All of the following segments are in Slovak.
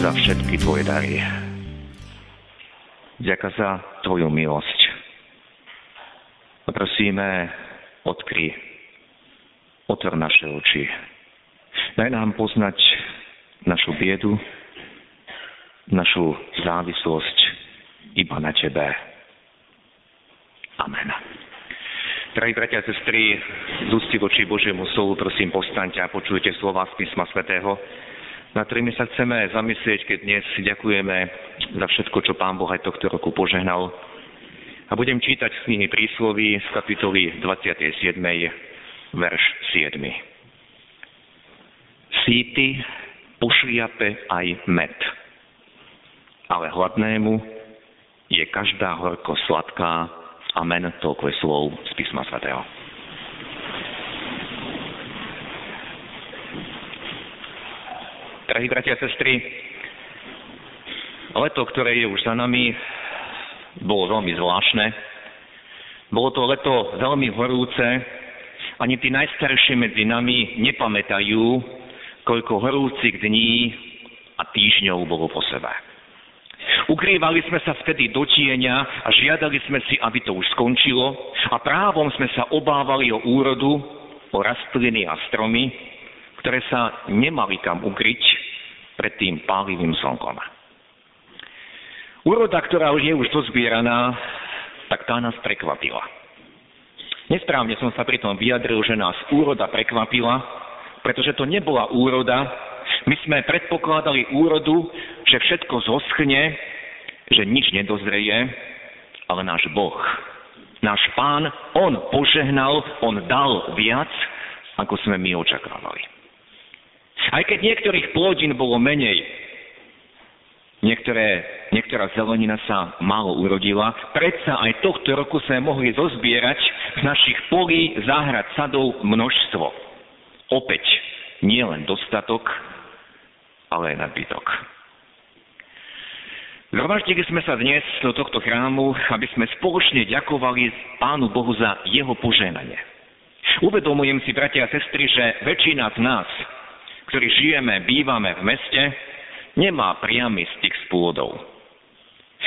za všetky tvoje dary. Ďakujem za tvoju milosť. Prosíme, odkry, otvor naše oči. Daj nám poznať našu biedu, našu závislosť iba na Tebe. Amen. Drahí bratia a sestry, z úcty voči Božiemu slovu, prosím, postaňte a počujte slova z písma svätého, na ktorými sa chceme zamyslieť, keď dnes ďakujeme za všetko, čo Pán Boh aj tohto roku požehnal. A budem čítať z knihy prísloví z kapitoly 27. verš 7. Síty pošliape aj med, ale hladnému je každá horko sladká Amen, toľko je slov z písma svätého. Drahí bratia a sestry, leto, ktoré je už za nami, bolo veľmi zvláštne. Bolo to leto veľmi horúce. Ani tí najstaršie medzi nami nepamätajú, koľko horúcich dní a týždňov bolo po sebe. Ukrývali sme sa vtedy do tieňa a žiadali sme si, aby to už skončilo a právom sme sa obávali o úrodu, o rastliny a stromy, ktoré sa nemali kam ukryť pred tým pálivým slnkom. Úroda, ktorá už je už dozbieraná, tak tá nás prekvapila. Nesprávne som sa pritom vyjadril, že nás úroda prekvapila, pretože to nebola úroda, my sme predpokladali úrodu, že všetko zoschne že nič nedozreje, ale náš Boh, náš Pán, On požehnal, On dal viac, ako sme my očakávali. Aj keď niektorých plodín bolo menej, niektoré, niektorá zelenina sa málo urodila, predsa aj tohto roku sme mohli zozbierať z našich polí, záhrad, sadov množstvo. Opäť, nie len dostatok, ale aj nadbytok. Zhromaždili sme sa dnes do tohto chrámu, aby sme spoločne ďakovali Pánu Bohu za jeho poženanie. Uvedomujem si, bratia a sestry, že väčšina z nás, ktorí žijeme, bývame v meste, nemá priamy styk s pôdou.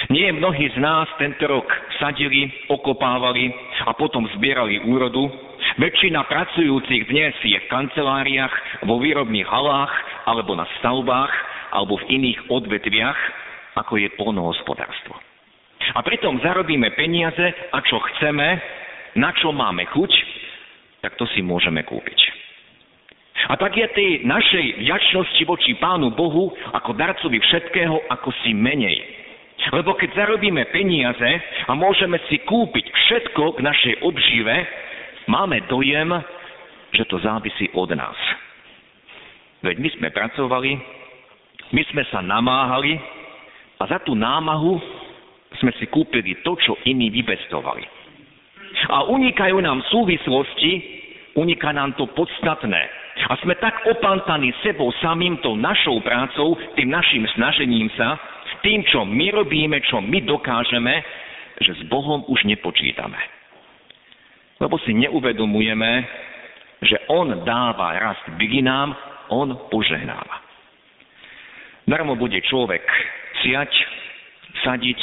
Nie mnohí z nás tento rok sadili, okopávali a potom zbierali úrodu. Väčšina pracujúcich dnes je v kanceláriách, vo výrobných halách alebo na stavbách alebo v iných odvetviach, ako je polnohospodárstvo. A pritom zarobíme peniaze a čo chceme, na čo máme chuť, tak to si môžeme kúpiť. A tak je tej našej vďačnosti voči Pánu Bohu ako darcovi všetkého ako si menej. Lebo keď zarobíme peniaze a môžeme si kúpiť všetko k našej obžive, máme dojem, že to závisí od nás. Veď my sme pracovali, my sme sa namáhali, a za tú námahu sme si kúpili to, čo iní vypestovali. A unikajú nám súvislosti, uniká nám to podstatné. A sme tak opantaní sebou samým, tou našou prácou, tým našim snažením sa, tým, čo my robíme, čo my dokážeme, že s Bohom už nepočítame. Lebo si neuvedomujeme, že On dáva rast bylinám, On požehnáva. Darmo bude človek siať, sadiť,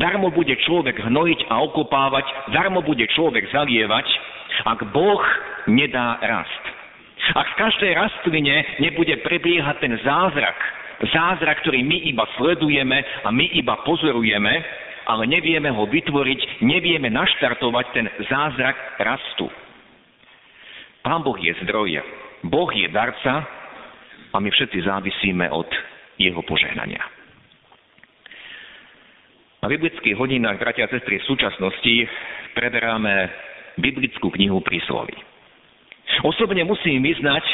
darmo bude človek hnojiť a okopávať, darmo bude človek zalievať, ak Boh nedá rast. Ak v každej rastline nebude prebiehať ten zázrak, zázrak, ktorý my iba sledujeme a my iba pozorujeme, ale nevieme ho vytvoriť, nevieme naštartovať ten zázrak rastu. Pán Boh je zdroj, Boh je darca a my všetci závisíme od jeho požehnania. Na biblických hodinách, bratia a sestry, v súčasnosti preberáme biblickú knihu prísloví. Osobne musím vyznať,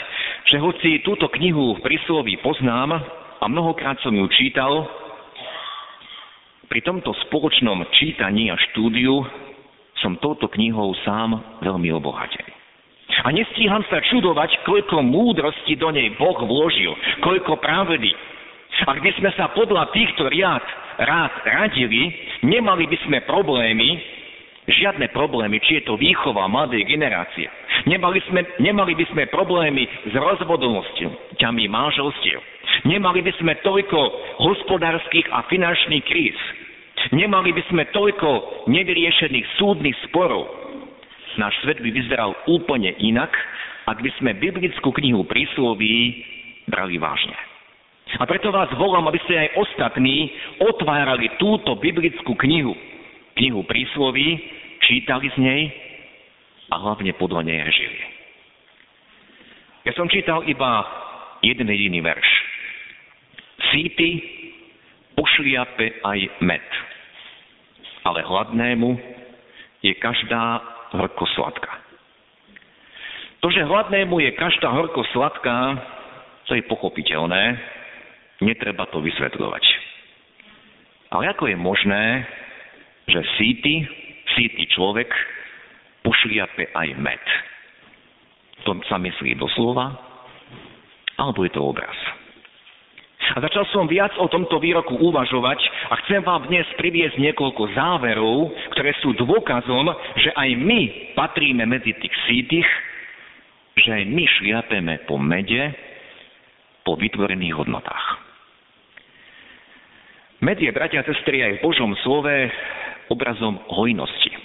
že hoci túto knihu prísloví poznám a mnohokrát som ju čítal, Pri tomto spoločnom čítaní a štúdiu som touto knihou sám veľmi obohatený. A nestíham sa čudovať, koľko múdrosti do nej Boh vložil, koľko pravdy. Ak by sme sa podľa týchto riad rád radili, nemali by sme problémy, žiadne problémy, či je to výchova mladej generácie. Nemali, sme, nemali by sme problémy s rozvodovnosťami manželstiev. Nemali by sme toľko hospodárskych a finančných kríz. Nemali by sme toľko nevyriešených súdnych sporov. Náš svet by vyzeral úplne inak, ak by sme biblickú knihu prísloví brali vážne. A preto vás volám, aby ste aj ostatní otvárali túto biblickú knihu, knihu prísloví, čítali z nej a hlavne podľa nej žili. Ja som čítal iba jeden jediný verš. Síty pošliape aj med, ale hladnému je každá horko sladká. To, že hladnému je každá horko sladká, to je pochopiteľné, netreba to vysvetľovať. Ale ako je možné, že síty, síty človek pošliape aj med? To sa myslí doslova, alebo je to obraz? A začal som viac o tomto výroku uvažovať a chcem vám dnes priviesť niekoľko záverov, ktoré sú dôkazom, že aj my patríme medzi tých sítich, že aj my šliapeme po mede, po vytvorených hodnotách. Med je, bratia a sestry, aj v Božom slove obrazom hojnosti.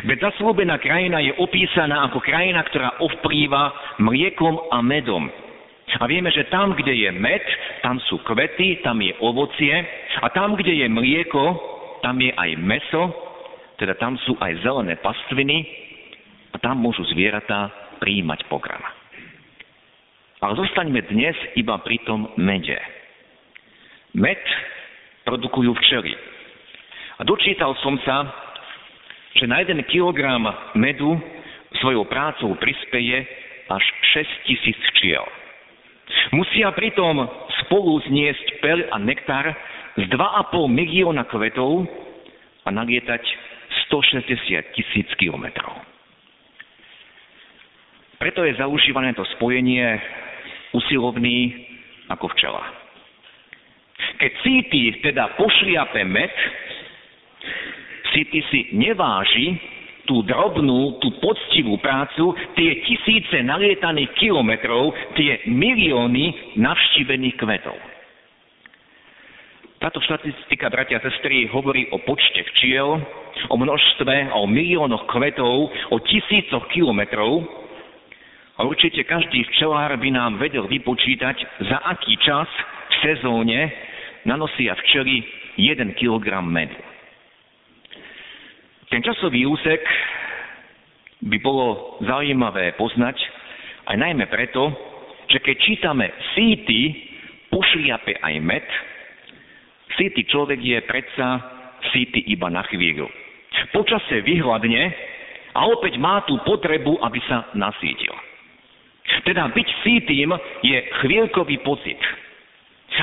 Veď zaslúbená krajina je opísaná ako krajina, ktorá ovplýva mliekom a medom. A vieme, že tam, kde je med, tam sú kvety, tam je ovocie a tam, kde je mlieko, tam je aj meso, teda tam sú aj zelené pastviny a tam môžu zvieratá príjmať pokrm. Ale zostaňme dnes iba pri tom mede. Med produkujú včely. A dočítal som sa, že na jeden kilogram medu svojou prácou prispeje až 6 tisíc včiel. Musia pritom spolu zniesť pel a nektar z 2,5 milióna kvetov a nalietať 160 tisíc kilometrov. Preto je zaužívané to spojenie usilovný ako včela. Keď cíti teda pošliape med, cíti si neváži tú drobnú, tú poctivú prácu, tie tisíce nalietaných kilometrov, tie milióny navštívených kvetov. Táto štatistika, bratia a sestry, hovorí o počte včiel, o množstve, o miliónoch kvetov, o tisícoch kilometrov. A určite každý včelár by nám vedel vypočítať, za aký čas v sezóne nanosia včely 1 kg medu. Ten časový úsek by bolo zaujímavé poznať, aj najmä preto, že keď čítame síty, pošliape aj med, síty človek je predsa síty iba na chvíľu. Počase vyhľadne a opäť má tú potrebu, aby sa nasítil. Teda byť sítým je chvíľkový pocit.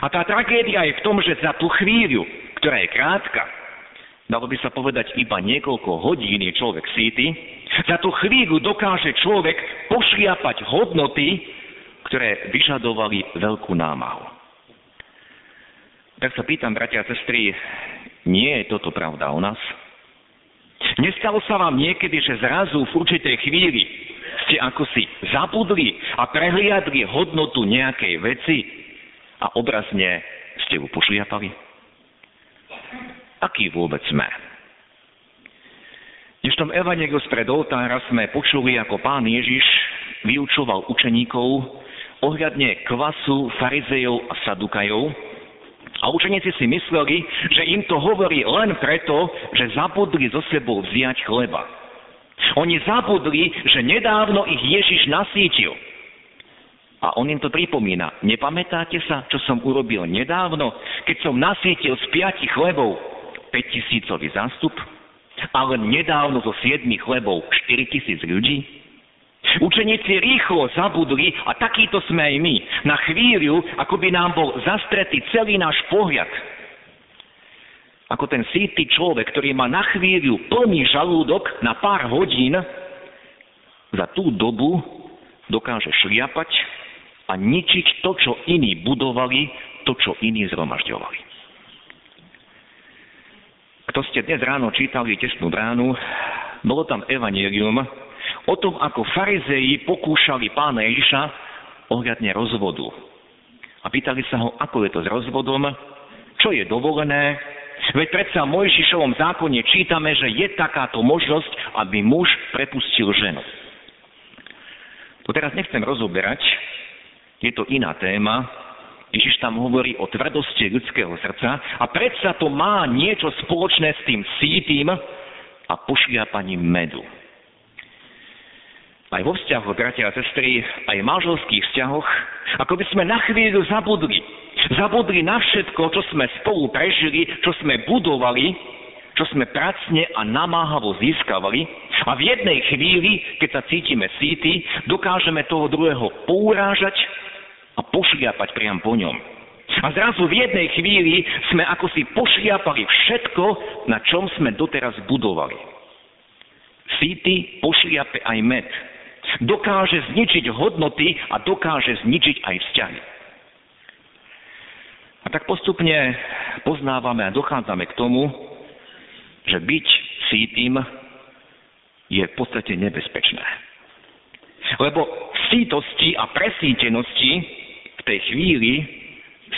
A tá tragédia je v tom, že za tú chvíľu, ktorá je krátka, dalo by sa povedať iba niekoľko hodín je človek síty, za tú chvíľu dokáže človek pošliapať hodnoty, ktoré vyžadovali veľkú námahu. Tak sa pýtam, bratia a sestry, nie je toto pravda o nás? Nestalo sa vám niekedy, že zrazu v určitej chvíli ste ako si zabudli a prehliadli hodnotu nejakej veci a obrazne ste ju pošliapali? Aký vôbec sme. V dnešnom evaneliu spred oltára sme počuli, ako pán Ježiš vyučoval učeníkov ohľadne kvasu farizejov a sadukajov. A učeníci si mysleli, že im to hovorí len preto, že zabudli zo sebou vziať chleba. Oni zabudli, že nedávno ich Ježiš nasítil. A on im to pripomína. Nepamätáte sa, čo som urobil nedávno, keď som nasítil z piatich chlebov 5 tisícový zástup, ale nedávno zo 7 chlebov 4 tisíc ľudí? Učeníci rýchlo zabudli, a takýto sme aj my, na chvíľu, ako by nám bol zastretý celý náš pohľad. ako ten síty človek, ktorý má na chvíľu plný žalúdok na pár hodín, za tú dobu dokáže šliapať a ničiť to, čo iní budovali, to, čo iní zhromažďovali. Kto ste dnes ráno čítali tesnú bránu, bolo tam evanelium o tom, ako farizeji pokúšali pána Ježiša ohľadne rozvodu. A pýtali sa ho, ako je to s rozvodom, čo je dovolené, Veď predsa v Mojžišovom zákone čítame, že je takáto možnosť, aby muž prepustil ženu. To teraz nechcem rozoberať, je to iná téma. Ježiš tam hovorí o tvrdosti ľudského srdca a predsa to má niečo spoločné s tým sítým a pošliapaním medu. Aj vo vzťahoch, bratia a sestry, aj v manželských vzťahoch, ako by sme na chvíľu zabudli. Zabudli na všetko, čo sme spolu prežili, čo sme budovali, čo sme pracne a namáhavo získavali a v jednej chvíli, keď sa cítime síty, dokážeme toho druhého pourážať a pošliapať priam po ňom. A zrazu v jednej chvíli sme ako si pošliapali všetko, na čom sme doteraz budovali. Síty pošliape aj med dokáže zničiť hodnoty a dokáže zničiť aj vzťahy. A tak postupne poznávame a dochádzame k tomu, že byť sítým je v podstate nebezpečné. Lebo sítosti a presítenosti tej chvíli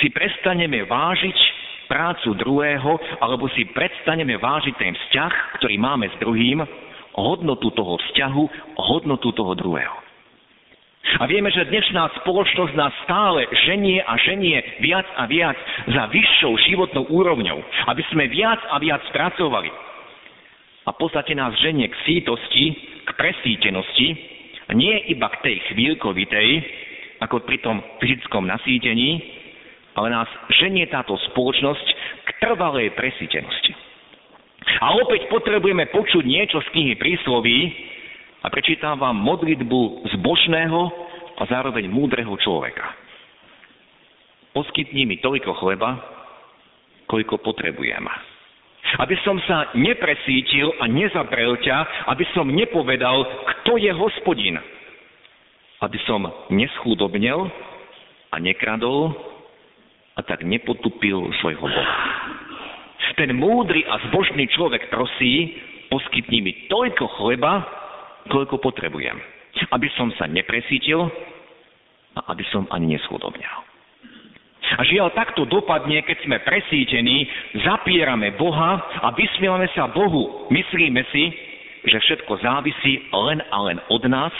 si prestaneme vážiť prácu druhého, alebo si prestaneme vážiť ten vzťah, ktorý máme s druhým, hodnotu toho vzťahu, hodnotu toho druhého. A vieme, že dnešná spoločnosť nás stále ženie a ženie viac a viac za vyššou životnou úrovňou, aby sme viac a viac pracovali. A v podstate nás ženie k sítosti, k presítenosti, nie iba k tej chvíľkovitej, ako pri tom fyzickom nasýtení, ale nás ženie táto spoločnosť k trvalej presítenosti. A opäť potrebujeme počuť niečo z knihy prísloví a prečítam vám modlitbu zbožného a zároveň múdreho človeka. Poskytni mi toľko chleba, koľko potrebujem. Aby som sa nepresítil a nezaprel ťa, aby som nepovedal, kto je hospodin. Aby som neschúdobnel a nekradol a tak nepotupil svojho Boha ten múdry a zbožný človek prosí, poskytni mi toľko chleba, koľko potrebujem, aby som sa nepresítil a aby som ani neschudobňal. A žiaľ, takto dopadne, keď sme presítení, zapierame Boha a vysmievame sa Bohu. Myslíme si, že všetko závisí len a len od nás,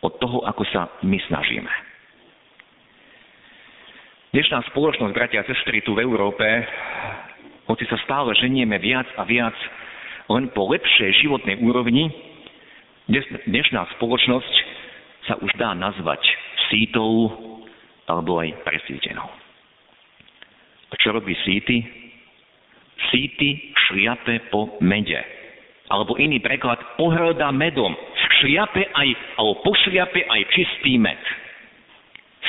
od toho, ako sa my snažíme. Dnešná spoločnosť, bratia a sestry, tu v Európe hoci sa stále ženieme viac a viac len po lepšej životnej úrovni, dnešná spoločnosť sa už dá nazvať sítou alebo aj presítenou. A čo robí síty? Síty šliape po mede. Alebo iný preklad, pohrada medom. Šliape aj, alebo pošliape aj čistý med.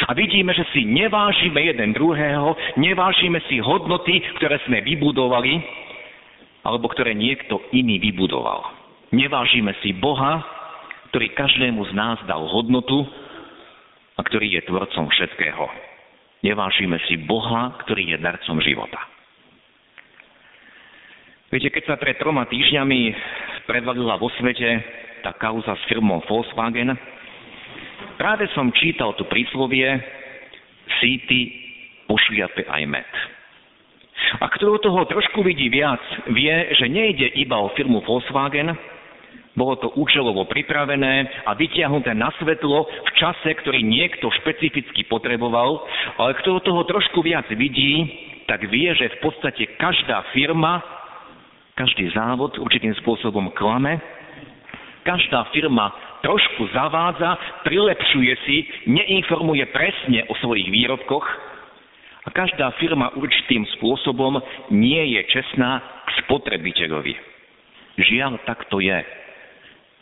A vidíme, že si nevážime jeden druhého, nevážime si hodnoty, ktoré sme vybudovali, alebo ktoré niekto iný vybudoval. Nevážime si Boha, ktorý každému z nás dal hodnotu a ktorý je tvorcom všetkého. Nevážime si Boha, ktorý je darcom života. Viete, keď sa pred troma týždňami predvalila vo svete tá kauza s firmou Volkswagen, Práve som čítal tu príslovie síty pošliape aj med. A kto toho trošku vidí viac, vie, že nejde iba o firmu Volkswagen, bolo to účelovo pripravené a vytiahnuté na svetlo v čase, ktorý niekto špecificky potreboval, ale kto toho trošku viac vidí, tak vie, že v podstate každá firma, každý závod určitým spôsobom klame, každá firma trošku zavádza, prilepšuje si, neinformuje presne o svojich výrobkoch a každá firma určitým spôsobom nie je čestná k spotrebiteľovi. Žiaľ, tak to je.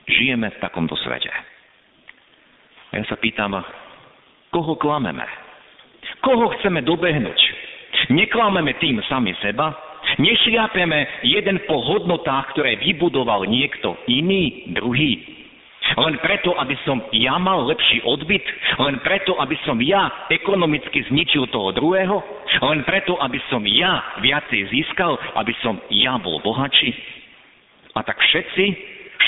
Žijeme v takomto svete. A ja sa pýtam, koho klameme? Koho chceme dobehnúť? Neklameme tým sami seba, Nešliapeme jeden po hodnotách, ktoré vybudoval niekto iný, druhý. Len preto, aby som ja mal lepší odbyt? Len preto, aby som ja ekonomicky zničil toho druhého? Len preto, aby som ja viacej získal? Aby som ja bol bohatší? A tak všetci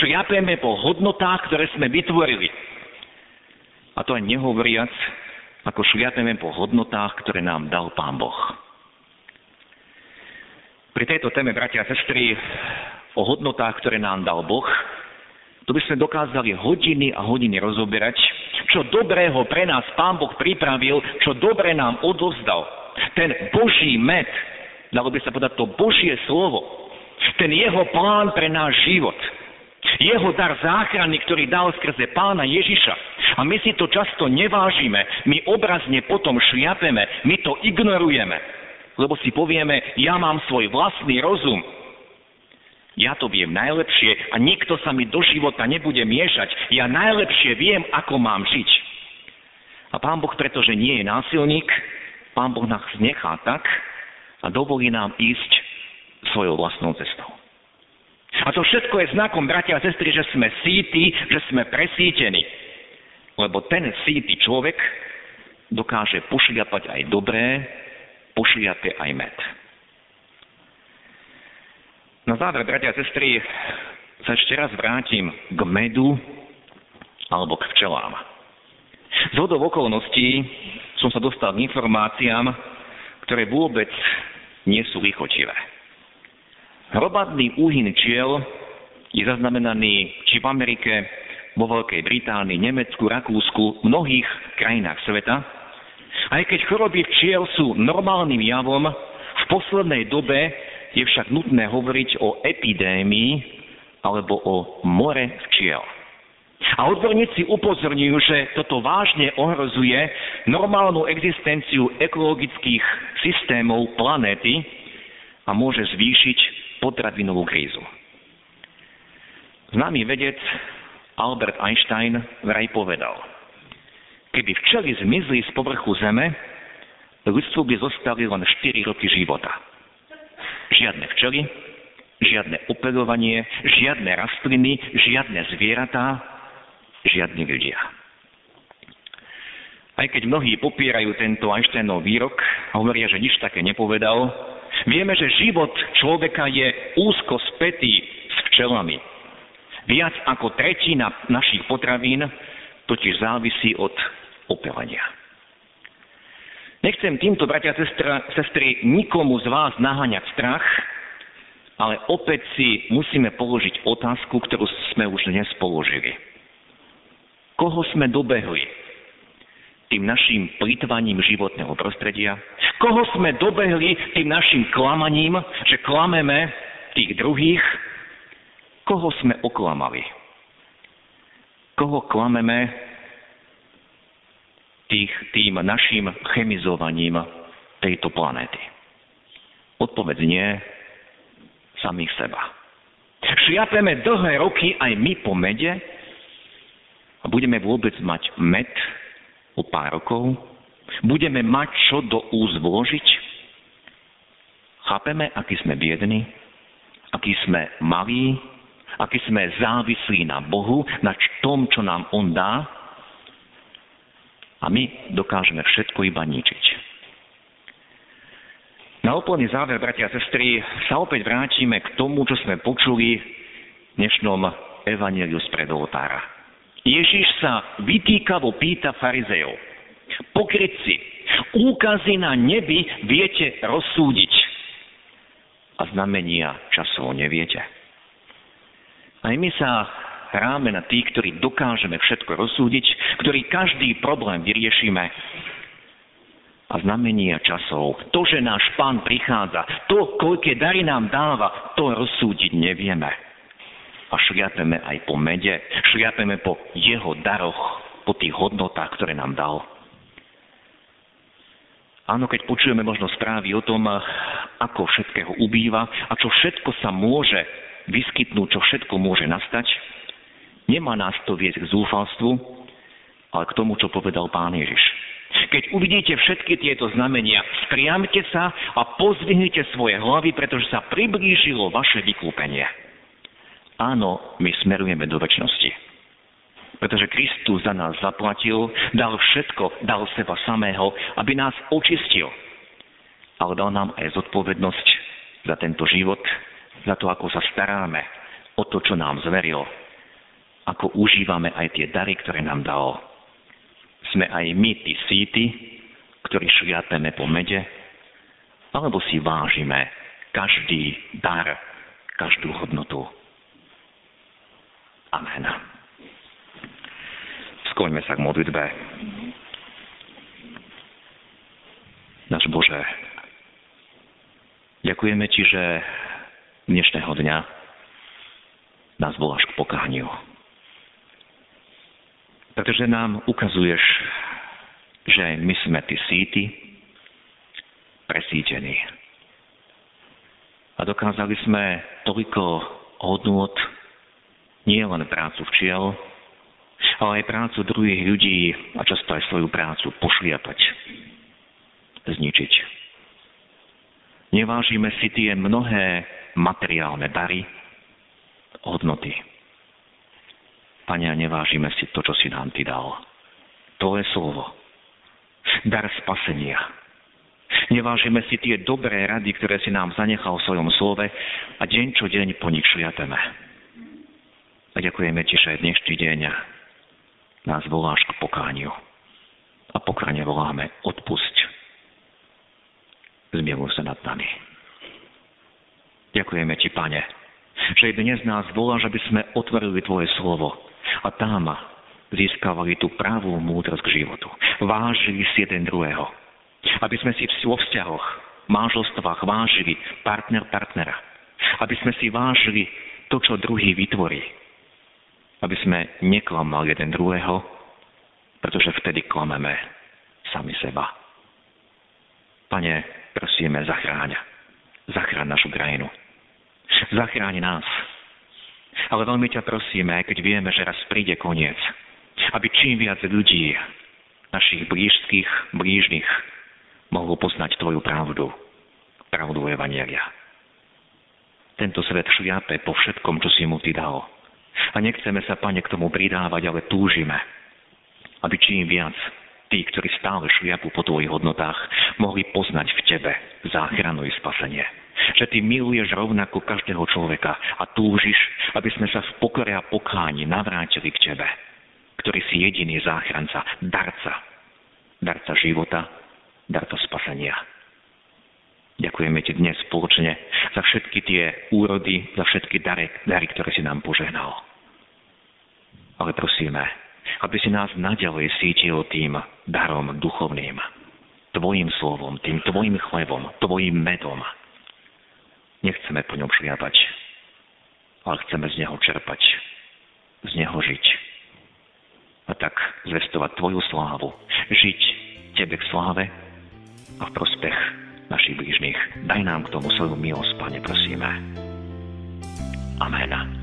šliapeme po hodnotách, ktoré sme vytvorili. A to aj nehovoriac, ako šliapeme po hodnotách, ktoré nám dal Pán Boh. Pri tejto téme, bratia a sestry, o hodnotách, ktoré nám dal Boh, to by sme dokázali hodiny a hodiny rozoberať, čo dobrého pre nás Pán Boh pripravil, čo dobre nám odovzdal. Ten Boží med, dalo by sa povedať to Božie slovo, ten jeho plán pre náš život, jeho dar záchrany, ktorý dal skrze pána Ježiša. A my si to často nevážime, my obrazne potom šliapeme, my to ignorujeme, lebo si povieme, ja mám svoj vlastný rozum, ja to viem najlepšie a nikto sa mi do života nebude miešať. Ja najlepšie viem, ako mám žiť. A Pán Boh, pretože nie je násilník, Pán Boh nás nechá tak a dovolí nám ísť svojou vlastnou cestou. A to všetko je znakom, bratia a sestry, že sme síti, že sme presítení. Lebo ten síty človek dokáže pošliapať aj dobré, pošliape aj med. Na záver, bratia a sestry, sa ešte raz vrátim k medu alebo k včelám. Z hodov okolností som sa dostal k informáciám, ktoré vôbec nie sú lichotivé. Hromadný úhyn čiel je zaznamenaný či v Amerike, vo Veľkej Británii, Nemecku, Rakúsku, mnohých krajinách sveta. Aj keď choroby včiel sú normálnym javom, v poslednej dobe je však nutné hovoriť o epidémii alebo o more včiel. A odborníci upozorňujú, že toto vážne ohrozuje normálnu existenciu ekologických systémov planéty a môže zvýšiť potravinovú krízu. Známy vedec Albert Einstein vraj povedal, keby včely zmizli z povrchu Zeme, ľudstvu by zostali len 4 roky života. Žiadne včely, žiadne operovanie, žiadne rastliny, žiadne zvieratá, žiadni ľudia. Aj keď mnohí popierajú tento Einsteinov výrok a hovoria, že nič také nepovedal, vieme, že život človeka je úzko spätý s včelami. Viac ako tretina našich potravín totiž závisí od opelania. Nechcem týmto, bratia a sestry, nikomu z vás naháňať strach, ale opäť si musíme položiť otázku, ktorú sme už dnes položili. Koho sme dobehli tým našim plýtvaním životného prostredia? Koho sme dobehli tým našim klamaním, že klameme tých druhých? Koho sme oklamali? Koho klameme tých, tým našim chemizovaním tejto planéty? Odpoveď nie, samých seba. Šliapeme dlhé roky aj my po mede a budeme vôbec mať med o pár rokov? Budeme mať čo do vložiť? Chápeme, aký sme biední, aký sme malí, aký sme závislí na Bohu, na tom, čo nám On dá, a my dokážeme všetko iba ničiť. Na úplný záver, bratia a sestry, sa opäť vrátime k tomu, čo sme počuli v dnešnom evaneliu z predoltára. Ježiš sa vytýkavo pýta farizejov. Pokrytci, úkazy na nebi viete rozsúdiť a znamenia časov neviete. Aj my sa hráme na tých, ktorí dokážeme všetko rozsúdiť, ktorí každý problém vyriešime a znamenia časov. To, že náš pán prichádza, to, koľké dary nám dáva, to rozsúdiť nevieme. A šliapeme aj po mede, šliapeme po jeho daroch, po tých hodnotách, ktoré nám dal. Áno, keď počujeme možno správy o tom, ako všetkého ubýva a čo všetko sa môže vyskytnúť, čo všetko môže nastať, Nemá nás to viesť k zúfalstvu, ale k tomu, čo povedal pán Ježiš. Keď uvidíte všetky tieto znamenia, striamte sa a pozvihnite svoje hlavy, pretože sa priblížilo vaše vykúpenie. Áno, my smerujeme do väčšnosti. Pretože Kristus za nás zaplatil, dal všetko, dal seba samého, aby nás očistil. Ale dal nám aj zodpovednosť za tento život, za to, ako sa staráme o to, čo nám zveril, ako užívame aj tie dary, ktoré nám dal. Sme aj my tí síty, ktorí šliapeme po mede, alebo si vážime každý dar, každú hodnotu. Amen. Skloňme sa k modlitbe. Náš Bože, ďakujeme Ti, že dnešného dňa nás voláš k pokániu. Pretože nám ukazuješ, že my sme tí síty, presítení. A dokázali sme toľko hodnôt nie len prácu včiel, ale aj prácu druhých ľudí a často aj svoju prácu pošliapať, zničiť. Nevážime si tie mnohé materiálne dary, hodnoty. Pane, nevážime si to, čo si nám Ty dal. To je slovo. Dar spasenia. Nevážime si tie dobré rady, ktoré si nám zanechal v svojom slove a deň čo deň po nich šliateme. A ďakujeme ti, že dnešný deň nás voláš k pokániu. A pokáne voláme odpusť. Zmieluj sa nad nami. Ďakujeme ti, pane, že dnes nás voláš, aby sme otvorili tvoje slovo a tam získavali tú pravú múdrosť k životu. Vážili si jeden druhého. Aby sme si vo vzťahoch, manželstvách vážili partner partnera. Aby sme si vážili to, čo druhý vytvorí aby sme neklamali jeden druhého, pretože vtedy klameme sami seba. Pane, prosíme, zachráň. Zachráň našu krajinu. Zachráň nás. Ale veľmi ťa prosíme, aj keď vieme, že raz príde koniec, aby čím viac ľudí, našich blížských, blížnych, mohlo poznať Tvoju pravdu, pravdu Evangelia. Tento svet šliape po všetkom, čo si mu Ty dal a nechceme sa, Pane, k tomu pridávať, ale túžime, aby čím viac tí, ktorí stále šliapu po tvojich hodnotách, mohli poznať v tebe záchranu i spasenie. Že ty miluješ rovnako každého človeka a túžiš, aby sme sa v pokore a pokáni navrátili k tebe, ktorý si jediný záchranca, darca, darca života, darca spasenia. Ďakujeme ti dnes spoločne za všetky tie úrody, za všetky dary, dary ktoré si nám požehnal. Ale prosíme, aby si nás naďalej sítil tým darom duchovným, tvojim slovom, tým tvojim chlebom, tvojim medom. Nechceme po ňom šliapať, ale chceme z neho čerpať, z neho žiť. A tak zvestovať tvoju slávu, žiť tebe k sláve a v prospech našich blížnych. Daj nám k tomu svoju milosť, Pane, prosíme. Amen.